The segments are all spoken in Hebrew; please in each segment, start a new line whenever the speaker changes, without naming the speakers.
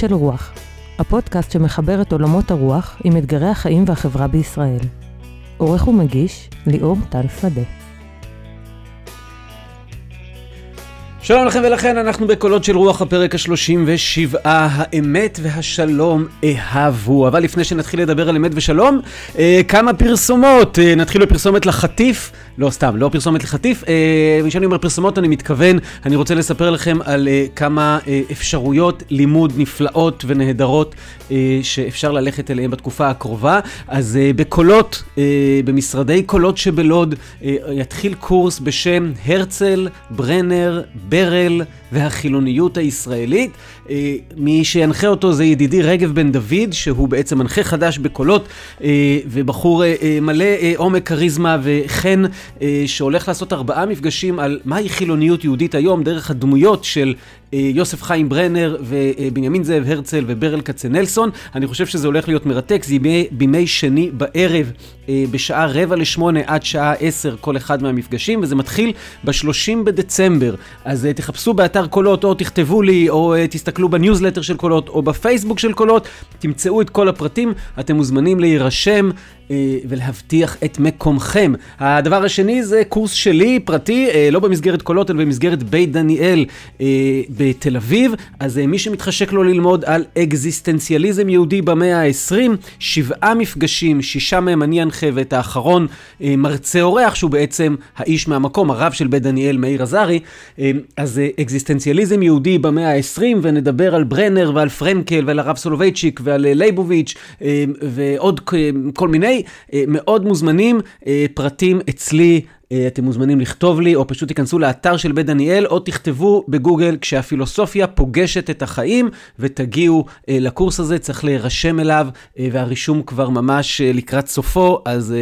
של רוח, הפודקאסט שמחבר את עולמות הרוח עם אתגרי החיים והחברה בישראל. עורך ומגיש, ליאור טל שדה.
שלום לכם ולכן, אנחנו בקולות של רוח הפרק ה-37, האמת והשלום אהבו. אבל לפני שנתחיל לדבר על אמת ושלום, אה, כמה פרסומות. אה, נתחיל בפרסומת לחטיף, לא סתם, לא פרסומת לחטיף. אה, כשאני אומר פרסומות אני מתכוון, אני רוצה לספר לכם על אה, כמה אה, אפשרויות לימוד נפלאות ונהדרות שאפשר ללכת אליהן בתקופה הקרובה. אז בקולות, במשרדי קולות שבלוד, יתחיל קורס בשם הרצל, ברנר, ברל והחילוניות הישראלית. אה, מי שינחה אותו זה ידידי רגב בן דוד, שהוא בעצם מנחה חדש בקולות, אה, ובחור אה, מלא עומק, כריזמה וחן, שהולך לעשות ארבעה מפגשים על מהי חילוניות יהודית היום, דרך הדמויות של יוסף חיים ברנר ובנימין זאב הרצל וברל כצנלסון. אני חושב שזה הולך להיות מרתק, זה ימי, בימי שני בערב, אה, בשעה רבע לשמונה עד שעה עשר כל אחד מהמפגשים, וזה מתחיל ב-30 בדצמבר. אז אה, תחפשו באתר קולות, או תכתבו לי, או אה, תסתכלו בניוזלטר של קולות, או בפייסבוק של קולות, תמצאו את כל הפרטים, אתם מוזמנים להירשם. אה, ולהבטיח את מקומכם. הדבר השני זה קורס שלי, פרטי, אה, לא במסגרת קולות, אלא במסגרת בית דניאל אה, בתל אביב. אז מי שמתחשק לו ללמוד על אקזיסטנציאליזם יהודי במאה ה-20, שבעה מפגשים, שישה מהם אני אנחה, ואת האחרון מרצה אורח, שהוא בעצם האיש מהמקום, הרב של בית דניאל, מאיר עזרי. אז אקזיסטנציאליזם יהודי במאה ה-20, ונדבר על ברנר ועל פרנקל ועל הרב סולובייצ'יק ועל לייבוביץ' ועוד כל מיני. מאוד מוזמנים, אה, פרטים אצלי. אה, אתם מוזמנים לכתוב לי, או פשוט תיכנסו לאתר של בית דניאל, או תכתבו בגוגל כשהפילוסופיה פוגשת את החיים, ותגיעו אה, לקורס הזה, צריך להירשם אליו, והרישום כבר ממש לקראת סופו, אז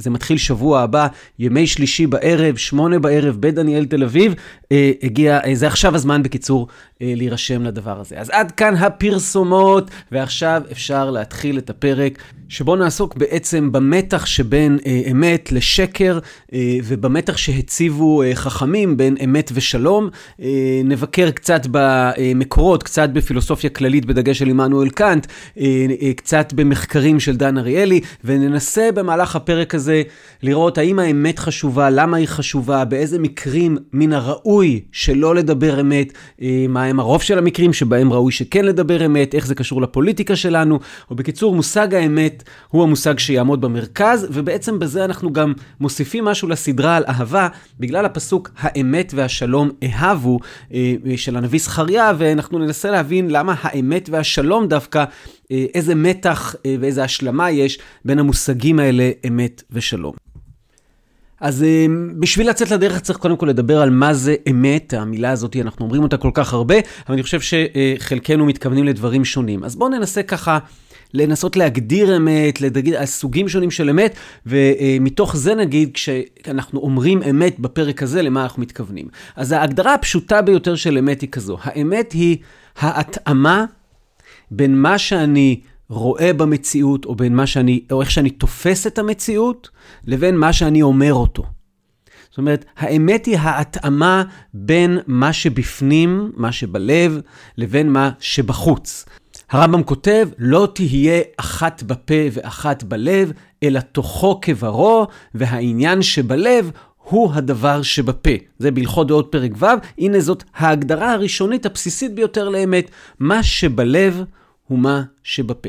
זה מתחיל שבוע הבא, ימי שלישי בערב, שמונה בערב, בית דניאל תל אביב. אה, הגיע, אה, זה עכשיו הזמן בקיצור אה, להירשם לדבר הזה. אז עד כאן הפרסומות, ועכשיו אפשר להתחיל את הפרק שבו נעסוק בעצם במתח שבין אה, אמת לשקר, אה, ובמתח שהציבו אה, חכמים בין אמת ושלום. אה, נבקר קצת במקורות, קצת בפילוסופיה כללית בדגש של עמנואל קאנט, אה, קצת במחקרים של דן אריאלי, וננסה במהלך הפרק הזה לראות האם האמת חשובה, למה היא חשובה, באיזה מקרים מן הראוי שלא לדבר אמת, מה הם הרוב של המקרים שבהם ראוי שכן לדבר אמת, איך זה קשור לפוליטיקה שלנו, או בקיצור, מושג האמת הוא המושג שיעמוד במרכז, ובעצם בזה אנחנו גם מוסיפים משהו לסדרה על אהבה, בגלל הפסוק האמת והשלום אהבו אה, של הנביא זכריה, ואנחנו ננסה להבין למה האמת והשלום דווקא אה, איזה מתח אה, ואיזה השלמה יש בין המושגים האלה, אמת ושלום. אז אה, בשביל לצאת לדרך צריך קודם כל לדבר על מה זה אמת, המילה הזאת, אנחנו אומרים אותה כל כך הרבה, אבל אני חושב שחלקנו מתכוונים לדברים שונים. אז בואו ננסה ככה לנסות להגדיר אמת, לדגיד על סוגים שונים של אמת, ומתוך זה נגיד, כשאנחנו אומרים אמת בפרק הזה, למה אנחנו מתכוונים. אז ההגדרה הפשוטה ביותר של אמת היא כזו, האמת היא ההתאמה בין מה שאני רואה במציאות, או בין מה שאני, או איך שאני תופס את המציאות, לבין מה שאני אומר אותו. זאת אומרת, האמת היא ההתאמה בין מה שבפנים, מה שבלב, לבין מה שבחוץ. הרמב"ם כותב, לא תהיה אחת בפה ואחת בלב, אלא תוכו כברו, והעניין שבלב הוא הדבר שבפה. זה בהלכות דעות פרק ו', הנה זאת ההגדרה הראשונית הבסיסית ביותר לאמת. מה שבלב הוא מה שבפה.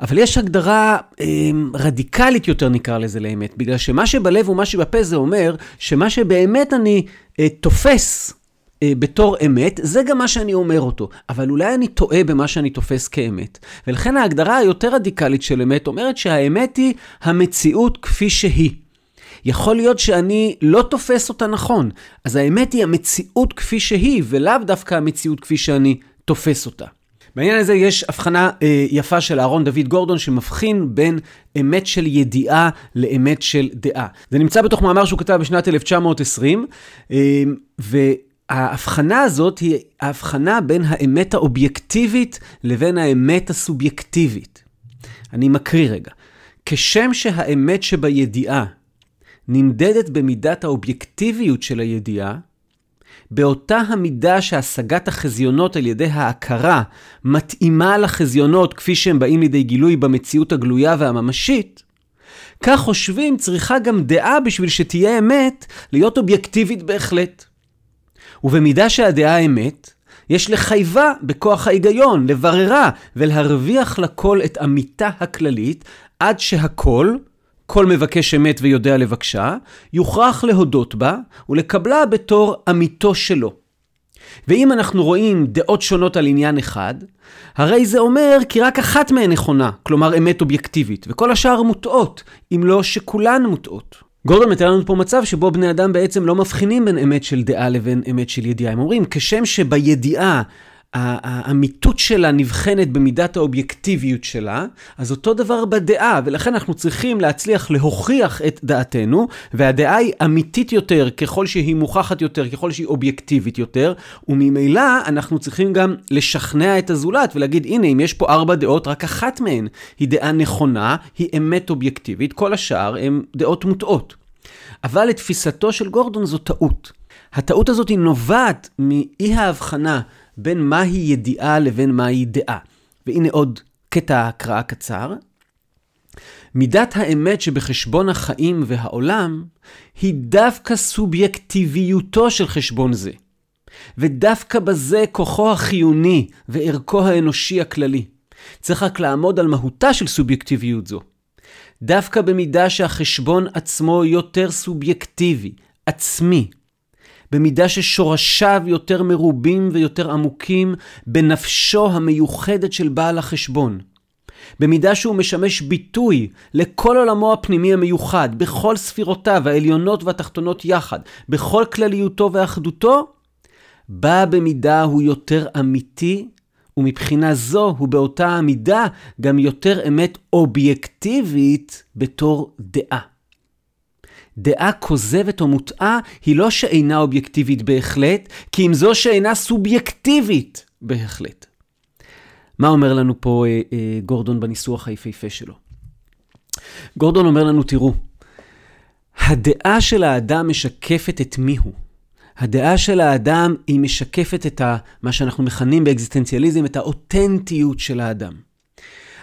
אבל יש הגדרה אה, רדיקלית יותר נקרא לזה לאמת, בגלל שמה שבלב ומה שבפה זה אומר שמה שבאמת אני אה, תופס בתור אמת, זה גם מה שאני אומר אותו. אבל אולי אני טועה במה שאני תופס כאמת. ולכן ההגדרה היותר רדיקלית של אמת אומרת שהאמת היא המציאות כפי שהיא. יכול להיות שאני לא תופס אותה נכון. אז האמת היא המציאות כפי שהיא, ולאו דווקא המציאות כפי שאני תופס אותה. בעניין הזה יש הבחנה אה, יפה של אהרון דוד גורדון שמבחין בין אמת של ידיעה לאמת של דעה. זה נמצא בתוך מאמר שהוא כתב בשנת 1920, אה, וההבחנה הזאת היא ההבחנה בין האמת האובייקטיבית לבין האמת הסובייקטיבית. אני מקריא רגע. כשם שהאמת שבידיעה נמדדת במידת האובייקטיביות של הידיעה, באותה המידה שהשגת החזיונות על ידי ההכרה מתאימה לחזיונות כפי שהם באים לידי גילוי במציאות הגלויה והממשית, כך חושבים צריכה גם דעה בשביל שתהיה אמת להיות אובייקטיבית בהחלט. ובמידה שהדעה אמת, יש לחייבה בכוח ההיגיון, לבררה ולהרוויח לכל את אמיתה הכללית, עד שהכל, כל מבקש אמת ויודע לבקשה, יוכרח להודות בה ולקבלה בתור אמיתו שלו. ואם אנחנו רואים דעות שונות על עניין אחד, הרי זה אומר כי רק אחת מהן נכונה, כלומר אמת אובייקטיבית, וכל השאר מוטעות, אם לא שכולן מוטעות. גורדון מתאר לנו פה מצב שבו בני אדם בעצם לא מבחינים בין אמת של דעה לבין אמת של ידיעה. הם אומרים, כשם שבידיעה האמיתות שלה נבחנת במידת האובייקטיביות שלה, אז אותו דבר בדעה, ולכן אנחנו צריכים להצליח להוכיח את דעתנו, והדעה היא אמיתית יותר ככל שהיא מוכחת יותר, ככל שהיא אובייקטיבית יותר, וממילא אנחנו צריכים גם לשכנע את הזולת ולהגיד, הנה, אם יש פה ארבע דעות, רק אחת מהן היא דעה נכונה, היא אמת אובייקטיבית, כל השאר הן דעות מוטעות. אבל לתפיסתו של גורדון זו טעות. הטעות הזאת היא נובעת מאי ההבחנה בין מהי ידיעה לבין מהי דעה. והנה עוד קטע הקראה קצר. מידת האמת שבחשבון החיים והעולם היא דווקא סובייקטיביותו של חשבון זה. ודווקא בזה כוחו החיוני וערכו האנושי הכללי. צריך רק לעמוד על מהותה של סובייקטיביות זו. דווקא במידה שהחשבון עצמו יותר סובייקטיבי, עצמי, במידה ששורשיו יותר מרובים ויותר עמוקים בנפשו המיוחדת של בעל החשבון. במידה שהוא משמש ביטוי לכל עולמו הפנימי המיוחד, בכל ספירותיו העליונות והתחתונות יחד, בכל כלליותו ואחדותו, בה במידה הוא יותר אמיתי, ומבחינה זו הוא באותה המידה גם יותר אמת אובייקטיבית בתור דעה. דעה כוזבת או מוטעה היא לא שאינה אובייקטיבית בהחלט, כי אם זו שאינה סובייקטיבית בהחלט. מה אומר לנו פה אה, אה, גורדון בניסוח היפהפה שלו? גורדון אומר לנו, תראו, הדעה של האדם משקפת את מיהו. הדעה של האדם היא משקפת את ה, מה שאנחנו מכנים באקזיסטנציאליזם, את האותנטיות של האדם.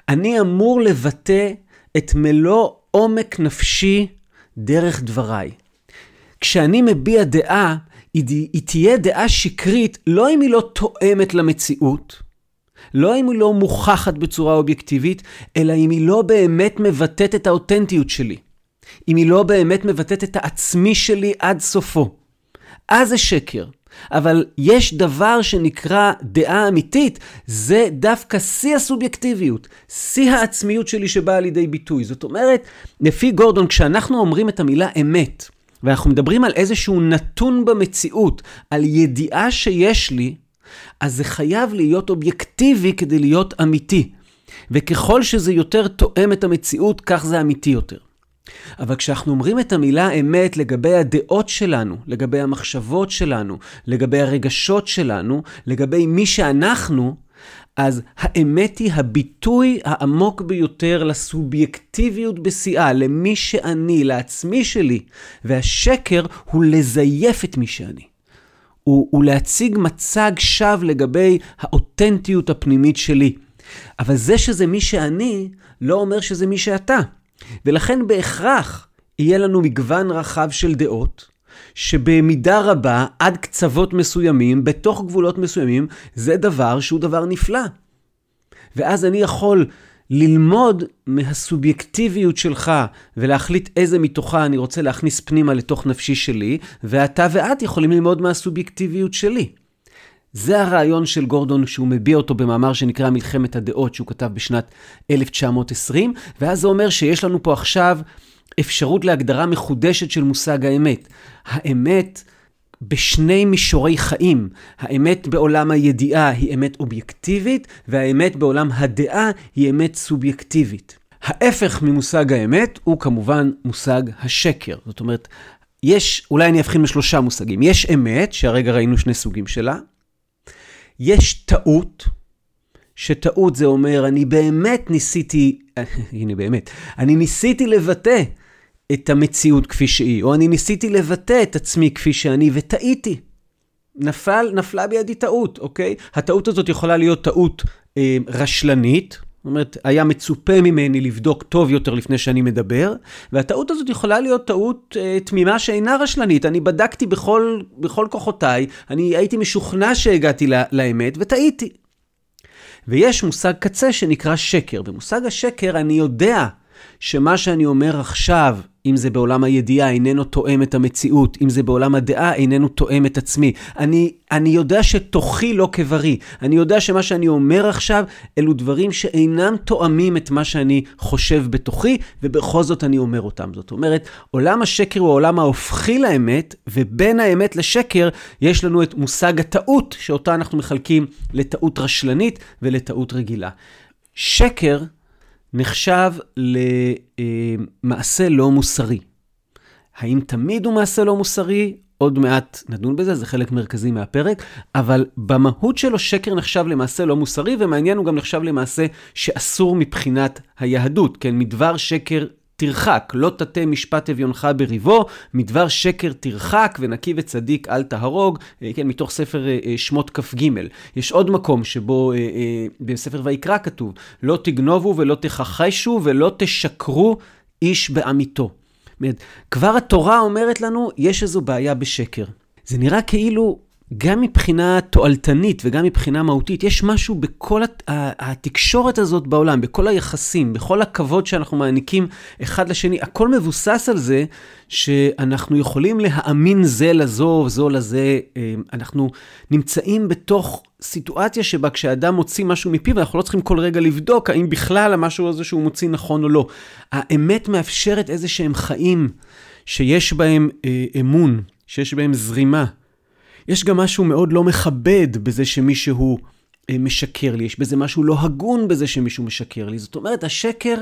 אני אמור לבטא את מלוא עומק נפשי דרך דבריי. כשאני מביע דעה, היא, תהיה דעה שקרית לא אם היא לא תואמת למציאות, לא אם היא לא מוכחת בצורה אובייקטיבית, אלא אם היא לא באמת מבטאת את האותנטיות שלי. אם היא לא באמת מבטאת את העצמי שלי עד סופו. אז זה שקר. אבל יש דבר שנקרא דעה אמיתית, זה דווקא שיא הסובייקטיביות, שיא העצמיות שלי שבאה לידי ביטוי. זאת אומרת, לפי גורדון, כשאנחנו אומרים את המילה אמת, ואנחנו מדברים על איזשהו נתון במציאות, על ידיעה שיש לי, אז זה חייב להיות אובייקטיבי כדי להיות אמיתי. וככל שזה יותר תואם את המציאות, כך זה אמיתי יותר. אבל כשאנחנו אומרים את המילה אמת לגבי הדעות שלנו, לגבי המחשבות שלנו, לגבי הרגשות שלנו, לגבי מי שאנחנו, אז האמת היא הביטוי העמוק ביותר לסובייקטיביות בשיאה, למי שאני, לעצמי שלי, והשקר הוא לזייף את מי שאני. הוא, הוא להציג מצג שווא לגבי האותנטיות הפנימית שלי. אבל זה שזה מי שאני, לא אומר שזה מי שאתה. ולכן בהכרח יהיה לנו מגוון רחב של דעות, שבמידה רבה, עד קצוות מסוימים, בתוך גבולות מסוימים, זה דבר שהוא דבר נפלא. ואז אני יכול ללמוד מהסובייקטיביות שלך ולהחליט איזה מתוכה אני רוצה להכניס פנימה לתוך נפשי שלי, ואתה ואת יכולים ללמוד מהסובייקטיביות שלי. זה הרעיון של גורדון שהוא מביע אותו במאמר שנקרא מלחמת הדעות, שהוא כתב בשנת 1920, ואז זה אומר שיש לנו פה עכשיו אפשרות להגדרה מחודשת של מושג האמת. האמת בשני מישורי חיים. האמת בעולם הידיעה היא אמת אובייקטיבית, והאמת בעולם הדעה היא אמת סובייקטיבית. ההפך ממושג האמת הוא כמובן מושג השקר. זאת אומרת, יש, אולי אני אבחין בשלושה מושגים. יש אמת, שהרגע ראינו שני סוגים שלה. יש טעות, שטעות זה אומר, אני באמת ניסיתי, הנה באמת, אני ניסיתי לבטא את המציאות כפי שהיא, או אני ניסיתי לבטא את עצמי כפי שאני, וטעיתי. נפל, נפלה בידי טעות, אוקיי? הטעות הזאת יכולה להיות טעות אה, רשלנית, אומרת, היה מצופה ממני לבדוק טוב יותר לפני שאני מדבר, והטעות הזאת יכולה להיות טעות אה, תמימה שאינה רשלנית. אני בדקתי בכל, בכל כוחותיי, אני הייתי משוכנע שהגעתי לה, לאמת, וטעיתי. ויש מושג קצה שנקרא שקר. במושג השקר אני יודע שמה שאני אומר עכשיו אם זה בעולם הידיעה, איננו תואם את המציאות, אם זה בעולם הדעה, איננו תואם את עצמי. אני, אני יודע שתוכי לא כבריא. אני יודע שמה שאני אומר עכשיו, אלו דברים שאינם תואמים את מה שאני חושב בתוכי, ובכל זאת אני אומר אותם. זאת אומרת, עולם השקר הוא העולם ההופכי לאמת, ובין האמת לשקר יש לנו את מושג הטעות, שאותה אנחנו מחלקים לטעות רשלנית ולטעות רגילה. שקר נחשב למעשה לא מוסרי. האם תמיד הוא מעשה לא מוסרי? עוד מעט נדון בזה, זה חלק מרכזי מהפרק, אבל במהות שלו שקר נחשב למעשה לא מוסרי, ומעניין הוא גם נחשב למעשה שאסור מבחינת היהדות, כן, מדבר שקר תרחק, לא תטה משפט אביונך בריבו, מדבר שקר תרחק, ונקי וצדיק אל תהרוג, אה, כן, מתוך ספר אה, אה, שמות כ"ג. יש עוד מקום שבו בספר ויקרא כתוב, לא תגנובו ולא תכחשו ולא תשקרו איש בעמיתו. כבר התורה אומרת לנו, יש איזו בעיה בשקר. זה נראה כאילו גם מבחינה תועלתנית וגם מבחינה מהותית, יש משהו בכל הת... התקשורת הזאת בעולם, בכל היחסים, בכל הכבוד שאנחנו מעניקים אחד לשני, הכל מבוסס על זה שאנחנו יכולים להאמין זה לזו, זו לזה. אה, אנחנו נמצאים בתוך סיטואציה שבה כשאדם מוציא משהו מפיו, אנחנו לא צריכים כל רגע לבדוק האם בכלל המשהו הזה שהוא מוציא נכון או לא. האמת מאפשרת איזה שהם חיים שיש בהם אה, אמון, שיש בהם זרימה. יש גם משהו מאוד לא מכבד בזה שמישהו אה, משקר לי, יש בזה משהו לא הגון בזה שמישהו משקר לי. זאת אומרת, השקר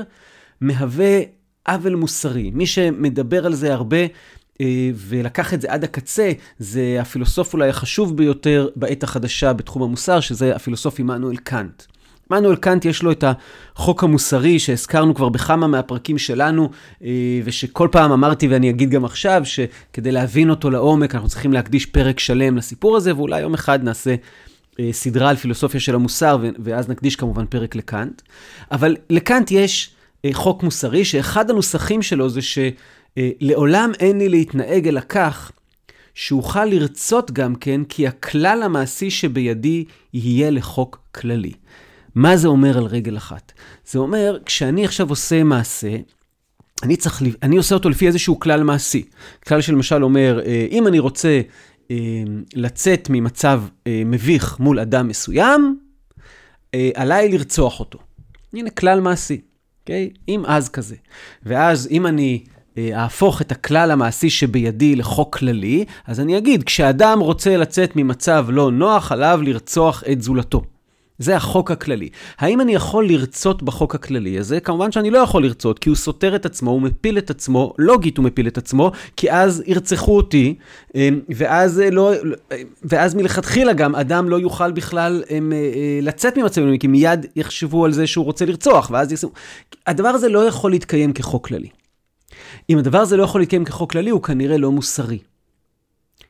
מהווה עוול מוסרי. מי שמדבר על זה הרבה אה, ולקח את זה עד הקצה, זה הפילוסוף אולי החשוב ביותר בעת החדשה בתחום המוסר, שזה הפילוסוף עמנואל קאנט. עמנואל קאנט יש לו את החוק המוסרי שהזכרנו כבר בכמה מהפרקים שלנו, אה, ושכל פעם אמרתי ואני אגיד גם עכשיו, שכדי להבין אותו לעומק אנחנו צריכים להקדיש פרק שלם לסיפור הזה, ואולי יום אחד נעשה אה, סדרה על פילוסופיה של המוסר, ואז נקדיש כמובן פרק לקאנט. אבל לקאנט יש אה, חוק מוסרי, שאחד הנוסחים שלו זה שלעולם אין לי להתנהג אלא כך, שאוכל לרצות גם כן, כי הכלל המעשי שבידי יהיה לחוק כללי. מה זה אומר על רגל אחת? זה אומר, כשאני עכשיו עושה מעשה, אני צריך, אני עושה אותו לפי איזשהו כלל מעשי. כלל שלמשל אומר, אה, אם אני רוצה אה, לצאת ממצב אה, מביך מול אדם מסוים, עליי לרצוח אותו. הנה כלל מעשי, אוקיי? Okay? אם אז כזה. ואז אם אני אהפוך את הכלל המעשי שבידי לחוק כללי, אז אני אגיד, כשאדם רוצה לצאת ממצב לא נוח, עליו לרצוח את זולתו. זה החוק הכללי. האם אני יכול לרצות בחוק הכללי הזה? כמובן שאני לא יכול לרצות, כי הוא סותר את עצמו, הוא מפיל את עצמו, לוגית הוא מפיל את עצמו, כי אז ירצחו אותי, אמ, ואז, אה, לא, ואז מלכתחילה גם אדם לא יוכל בכלל הם, אה, אה, לצאת ממצבים, כי מיד יחשבו על זה שהוא רוצה לרצוח, ואז יעשו... הדבר הזה לא יכול להתקיים כחוק כללי. אם הדבר הזה לא יכול להתקיים כחוק כללי, הוא כנראה לא מוסרי.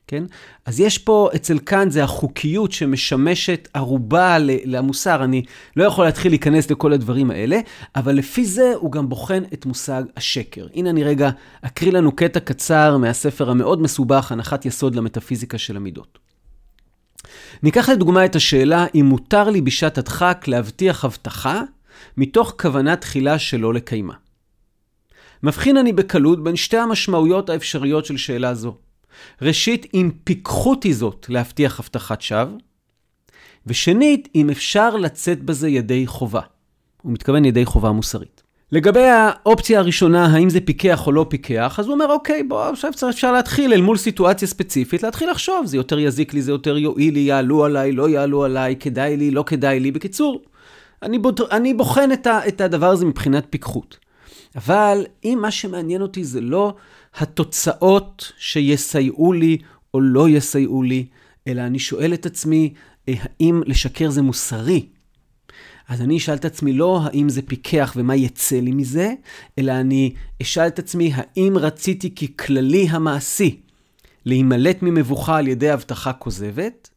כן? אז יש פה, אצל קאנט זה החוקיות שמשמשת ערובה למוסר. אני לא יכול להתחיל להיכנס לכל הדברים האלה, אבל לפי זה הוא גם בוחן את מושג השקר. הנה אני רגע אקריא לנו קטע קצר מהספר המאוד מסובך, הנחת יסוד למטאפיזיקה של המידות. ניקח לדוגמה את השאלה אם מותר לי בשעת הדחק להבטיח הבטחה מתוך כוונה תחילה שלא לקיימה. מבחין אני בקלות בין שתי המשמעויות האפשריות של שאלה זו. ראשית, אם פיקחות היא זאת להבטיח הבטחת שווא, ושנית, אם אפשר לצאת בזה ידי חובה. הוא מתכוון ידי חובה מוסרית. לגבי האופציה הראשונה, האם זה פיקח או לא פיקח, אז הוא אומר, אוקיי, בוא, עכשיו אפשר להתחיל אל מול סיטואציה ספציפית, להתחיל לחשוב, זה יותר יזיק לי, זה יותר יועיל לי, יעלו עליי, לא יעלו עליי, כדאי לי, לא כדאי לי. בקיצור, אני, בוד... אני בוחן את, ה... את הדבר הזה מבחינת פיקחות. אבל אם מה שמעניין אותי זה לא התוצאות שיסייעו לי או לא יסייעו לי, אלא אני שואל את עצמי, אה, האם לשקר זה מוסרי? אז אני אשאל את עצמי לא האם זה פיקח ומה יצא לי מזה, אלא אני אשאל את עצמי האם רציתי ככללי המעשי להימלט ממבוכה על ידי הבטחה כוזבת,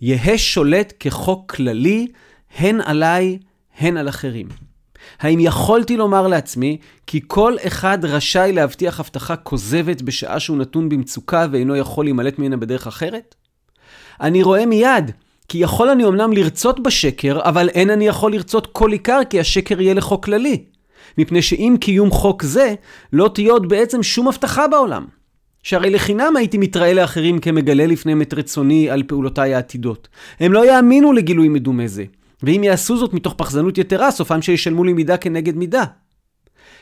יהא שולט כחוק כללי, הן עליי, הן על אחרים. האם יכולתי לומר לעצמי כי כל אחד רשאי להבטיח הבטחה כוזבת בשעה שהוא נתון במצוקה ואינו יכול להימלט ממנה בדרך אחרת? אני רואה מיד כי יכול אני אמנם לרצות בשקר, אבל אין אני יכול לרצות כל עיקר כי השקר יהיה לחוק כללי. מפני שעם קיום חוק זה, לא תהיה עוד בעצם שום הבטחה בעולם. שהרי לחינם הייתי מתראה לאחרים כמגלה לפניהם את רצוני על פעולותיי העתידות. הם לא יאמינו לגילוי מדומה זה. ואם יעשו זאת מתוך פחזנות יתרה, סופם שישלמו לי מידה כנגד מידה.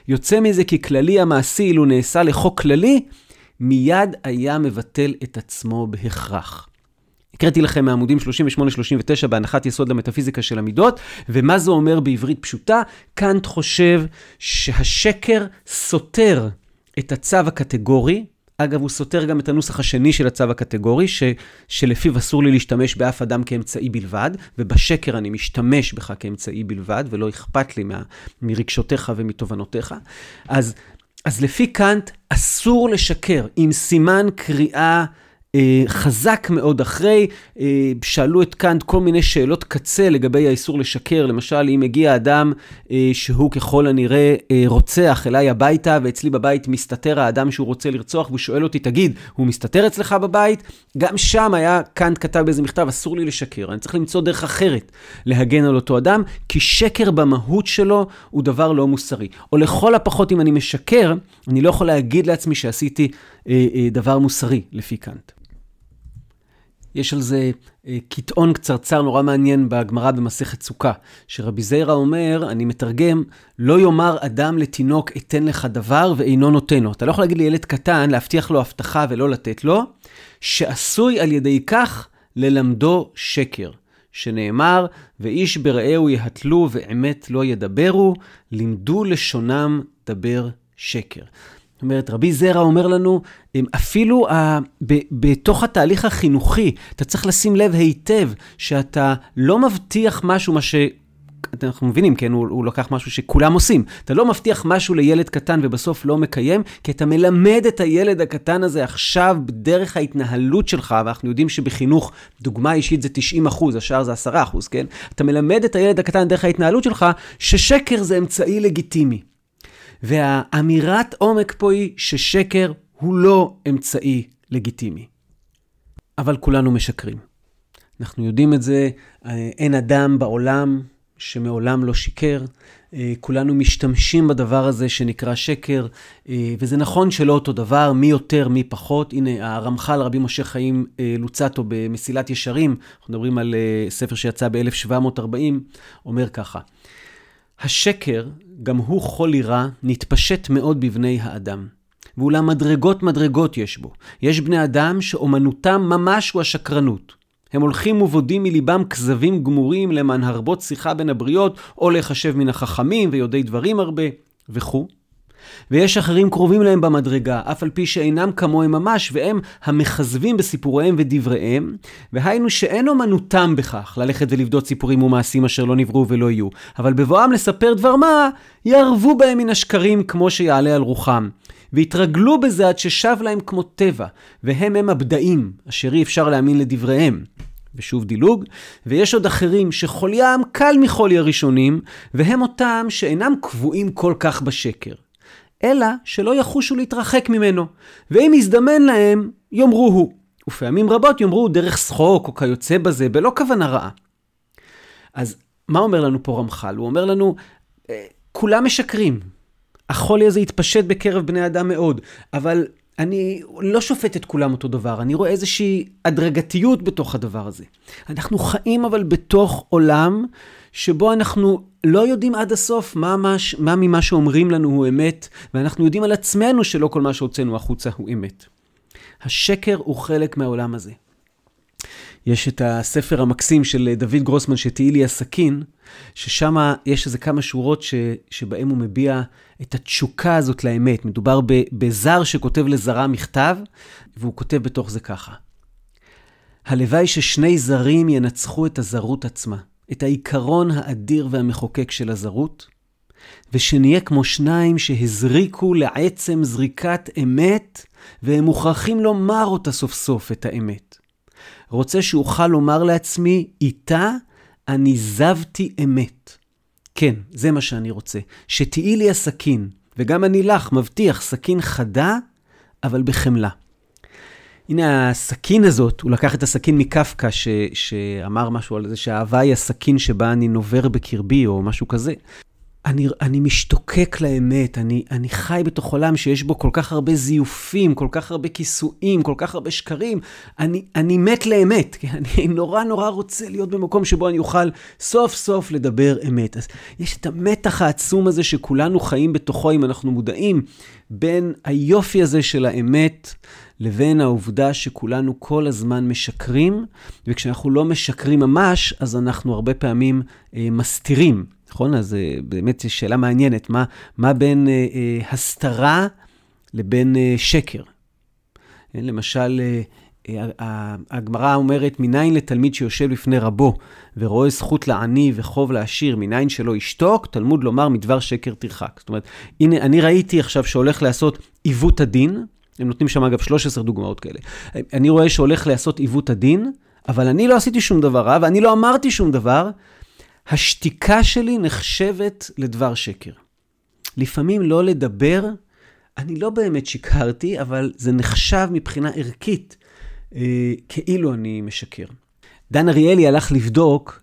יוצא מזה כי כללי המעשי, אילו נעשה לחוק כללי, מיד היה מבטל את עצמו בהכרח. הקראתי לכם מעמודים 38-39 בהנחת יסוד למטאפיזיקה של המידות, ומה זה אומר בעברית פשוטה? קאנט חושב שהשקר סותר את הצו הקטגורי, אגב, הוא סותר גם את הנוסח השני של הצו הקטגורי, ש, שלפיו אסור לי להשתמש באף אדם כאמצעי בלבד, ובשקר אני משתמש בך כאמצעי בלבד, ולא אכפת לי מה, מרגשותיך ומתובנותיך. אז, אז לפי קאנט, אסור לשקר עם סימן קריאה אה, חזק מאוד אחרי, אה, שאלו את קאנט כל מיני שאלות קצה לגבי האיסור לשקר. למשל, אם מגיע אדם אה, שהוא ככל הנראה רוצח אליי הביתה, ואצלי בבית מסתתר האדם שהוא רוצה לרצוח, והוא שואל אותי, תגיד, הוא מסתתר אצלך בבית? גם שם היה, קאנט כתב באיזה מכתב, אסור לי לשקר. אני צריך למצוא דרך אחרת להגן על אותו אדם, כי שקר במהות שלו הוא דבר לא מוסרי. או לכל הפחות, אם אני משקר, אני לא יכול להגיד לעצמי שעשיתי דבר מוסרי, לפי קאנט. יש על זה אה, קיטעון קצרצר נורא מעניין בגמרא במסכת סוכה, שרבי זיירה אומר, אני מתרגם, לא יאמר אדם לתינוק אתן לך דבר ואינו נותן לו. אתה לא יכול להגיד לילד קטן, להבטיח לו הבטחה ולא לתת לו, שעשוי על ידי כך ללמדו שקר. שנאמר, ואיש ברעהו יהתלו ואמת לא ידברו, לימדו לשונם דבר שקר. זאת אומרת, רבי זרע אומר לנו, אפילו ה, ב, בתוך התהליך החינוכי, אתה צריך לשים לב היטב שאתה לא מבטיח משהו, מה ש... אנחנו מבינים, כן, הוא, הוא לקח משהו שכולם עושים. אתה לא מבטיח משהו לילד קטן ובסוף לא מקיים, כי אתה מלמד את הילד הקטן הזה עכשיו בדרך ההתנהלות שלך, ואנחנו יודעים שבחינוך, דוגמה אישית זה 90 אחוז, השאר זה 10 אחוז, כן? אתה מלמד את הילד הקטן דרך ההתנהלות שלך, ששקר זה אמצעי לגיטימי. והאמירת עומק פה היא ששקר הוא לא אמצעי לגיטימי. אבל כולנו משקרים. אנחנו יודעים את זה, אה, אין אדם בעולם שמעולם לא שיקר. אה, כולנו משתמשים בדבר הזה שנקרא שקר, אה, וזה נכון שלא אותו דבר, מי יותר, מי פחות. הנה, הרמח"ל, רבי משה חיים לוצטו במסילת ישרים, אנחנו מדברים על ספר שיצא ב-1740, אומר ככה: השקר, גם הוא חולי רע, נתפשט מאוד בבני האדם. ואולם מדרגות מדרגות יש בו. יש בני אדם שאומנותם ממש הוא השקרנות. הם הולכים ובודים מליבם כזבים גמורים למען הרבות שיחה בין הבריות, או להיחשב מן החכמים ויודעי דברים הרבה, וכו'. ויש אחרים קרובים להם במדרגה, אף על פי שאינם כמוהם ממש, והם המכזבים בסיפוריהם ודבריהם, והיינו שאין אומנותם בכך ללכת ולבדות סיפורים ומעשים אשר לא נבראו ולא יהיו, אבל בבואם לספר דבר מה, יערבו בהם מן השקרים כמו שיעלה על רוחם. והתרגלו בזה עד ששב להם כמו טבע, והם הם הבדאים, אשר אי אפשר להאמין לדבריהם. ושוב דילוג, ויש עוד אחרים שחוליים קל מחולי הראשונים, והם אותם שאינם קבועים כל כך בשקר. אלא שלא יחושו להתרחק ממנו, ואם יזדמן להם, יאמרו הוא. ופעמים רבות יאמרו דרך שחוק או כיוצא בזה, בלא כוונה רעה. אז מה אומר לנו פה רמח"ל? הוא אומר לנו, אה, כולם משקרים. החולי הזה התפשט בקרב בני אדם מאוד, אבל אני לא שופט את כולם אותו דבר, אני רואה איזושהי הדרגתיות בתוך הדבר הזה. אנחנו חיים אבל בתוך עולם שבו אנחנו לא יודעים עד הסוף מה, מה, מה ממה שאומרים לנו הוא אמת, ואנחנו יודעים על עצמנו שלא כל מה שהוצאנו החוצה הוא אמת. השקר הוא חלק מהעולם הזה. יש את הספר המקסים של דוד גרוסמן, שתהי לי הסכין, ששם יש איזה כמה שורות ש, שבהם הוא מביע את התשוקה הזאת לאמת. מדובר בזר שכותב לזרה מכתב, והוא כותב בתוך זה ככה: הלוואי ששני זרים ינצחו את הזרות עצמה. את העיקרון האדיר והמחוקק של הזרות, ושנהיה כמו שניים שהזריקו לעצם זריקת אמת, והם מוכרחים לומר אותה סוף סוף, את האמת. רוצה שאוכל לומר לעצמי, איתה אני זבתי אמת. כן, זה מה שאני רוצה. שתהיי לי הסכין, וגם אני לך מבטיח סכין חדה, אבל בחמלה. הנה הסכין הזאת, הוא לקח את הסכין מקפקא, ש, שאמר משהו על זה שהאהבה היא הסכין שבה אני נובר בקרבי, או משהו כזה. אני, אני משתוקק לאמת, אני, אני חי בתוך עולם שיש בו כל כך הרבה זיופים, כל כך הרבה כיסויים, כל כך הרבה שקרים. אני, אני מת לאמת, כי אני נורא נורא רוצה להיות במקום שבו אני אוכל סוף סוף לדבר אמת. אז יש את המתח העצום הזה שכולנו חיים בתוכו, אם אנחנו מודעים, בין היופי הזה של האמת לבין העובדה שכולנו כל הזמן משקרים, וכשאנחנו לא משקרים ממש, אז אנחנו הרבה פעמים אה, מסתירים. נכון? אז אה, באמת זו שאלה מעניינת, מה, מה בין אה, אה, הסתרה לבין אה, שקר? אה, למשל, אה, אה, הגמרא אומרת, מניין לתלמיד שיושב לפני רבו ורואה זכות לעני וחוב לעשיר, מניין שלא ישתוק, תלמוד לומר מדבר שקר תרחק. זאת אומרת, הנה, אני ראיתי עכשיו שהולך לעשות עיוות הדין, הם נותנים שם אגב 13 דוגמאות כאלה. אני רואה שהולך לעשות עיוות הדין, אבל אני לא עשיתי שום דבר רע, ואני לא אמרתי שום דבר, השתיקה שלי נחשבת לדבר שקר. לפעמים לא לדבר, אני לא באמת שיקרתי, אבל זה נחשב מבחינה ערכית אה, כאילו אני משקר. דן אריאלי הלך לבדוק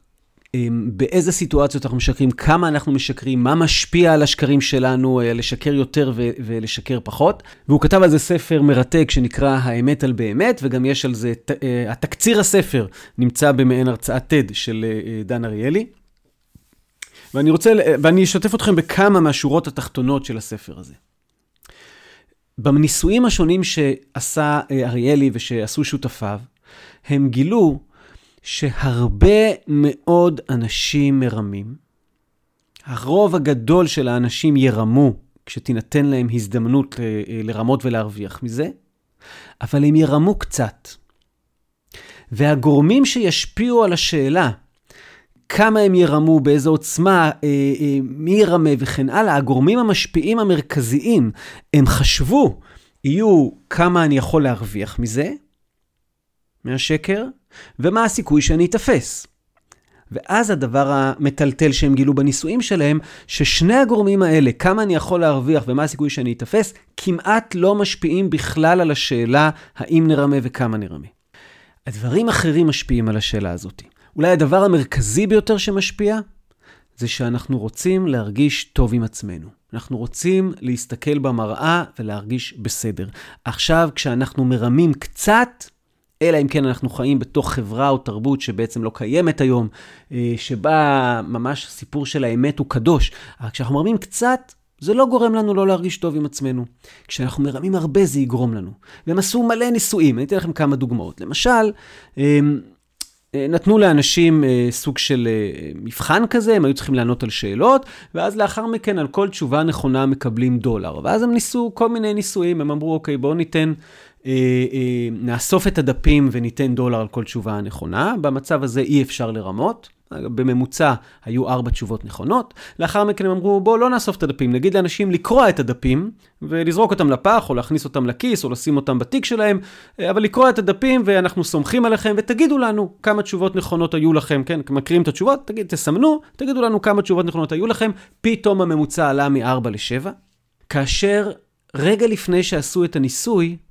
באיזה סיטואציות אנחנו משקרים, כמה אנחנו משקרים, מה משפיע על השקרים שלנו, אה, לשקר יותר ו- ולשקר פחות. והוא כתב על זה ספר מרתק שנקרא האמת על באמת, וגם יש על זה, אה, התקציר הספר נמצא במעין הרצאת TED של אה, דן אריאלי. ואני רוצה, ואני אשתף אתכם בכמה מהשורות התחתונות של הספר הזה. בניסויים השונים שעשה אריאלי ושעשו שותפיו, הם גילו שהרבה מאוד אנשים מרמים. הרוב הגדול של האנשים ירמו כשתינתן להם הזדמנות אה, אה, לרמות ולהרוויח מזה, אבל הם ירמו קצת. והגורמים שישפיעו על השאלה כמה הם ירמו, באיזו עוצמה, אה, אה, מי ירמה וכן הלאה. הגורמים המשפיעים המרכזיים, הם חשבו, יהיו כמה אני יכול להרוויח מזה, מהשקר, ומה הסיכוי שאני אתפס. ואז הדבר המטלטל שהם גילו בניסויים שלהם, ששני הגורמים האלה, כמה אני יכול להרוויח ומה הסיכוי שאני אתפס, כמעט לא משפיעים בכלל על השאלה האם נרמה וכמה נרמה. הדברים אחרים משפיעים על השאלה הזאת. אולי הדבר המרכזי ביותר שמשפיע, זה שאנחנו רוצים להרגיש טוב עם עצמנו. אנחנו רוצים להסתכל במראה ולהרגיש בסדר. עכשיו, כשאנחנו מרמים קצת, אלא אם כן אנחנו חיים בתוך חברה או תרבות שבעצם לא קיימת היום, אה, שבה ממש הסיפור של האמת הוא קדוש. אבל כשאנחנו מרמים קצת, זה לא גורם לנו לא להרגיש טוב עם עצמנו. כשאנחנו מרמים הרבה זה יגרום לנו. והם עשו מלא ניסויים, אני אתן לכם כמה דוגמאות. למשל, אמ, אה, נתנו לאנשים אה, סוג של מבחן כזה, הם היו צריכים לענות על שאלות, ואז לאחר מכן על כל תשובה נכונה מקבלים דולר. ואז הם ניסו כל מיני ניסויים, הם אמרו, אוקיי, בואו ניתן, נאסוף את הדפים וניתן דולר על כל תשובה הנכונה. במצב הזה אי אפשר לרמות. בממוצע היו ארבע תשובות נכונות. לאחר מכן הם אמרו, בואו לא נאסוף את הדפים, נגיד לאנשים לקרוע את הדפים ולזרוק אותם לפח, או להכניס אותם לכיס, או לשים אותם בתיק שלהם, אבל לקרוע את הדפים ואנחנו סומכים עליכם, ותגידו לנו כמה תשובות נכונות היו לכם, כן? מקריאים את התשובות, תגיד, תסמנו, תגידו לנו כמה תשובות נכונות היו לכם, פתאום הממוצע עלה מ-4 ל-7. כאשר רגע לפני שעשו את הניסוי, אה,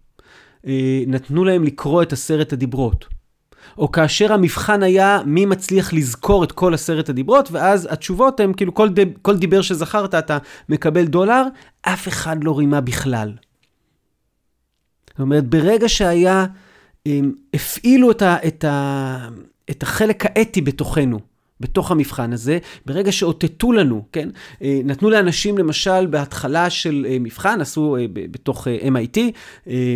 נתנו להם לקרוא את עשרת הדיברות. או כאשר המבחן היה מי מצליח לזכור את כל עשרת הדיברות, ואז התשובות הן כאילו כל, דיב, כל דיבר שזכרת אתה מקבל דולר, אף אחד לא רימה בכלל. זאת אומרת, ברגע שהיה, הם, הפעילו את, ה, את, ה, את החלק האתי בתוכנו, בתוך המבחן הזה, ברגע שאותתו לנו, כן? אה, נתנו לאנשים, למשל, בהתחלה של אה, מבחן, עשו אה, בתוך MIT,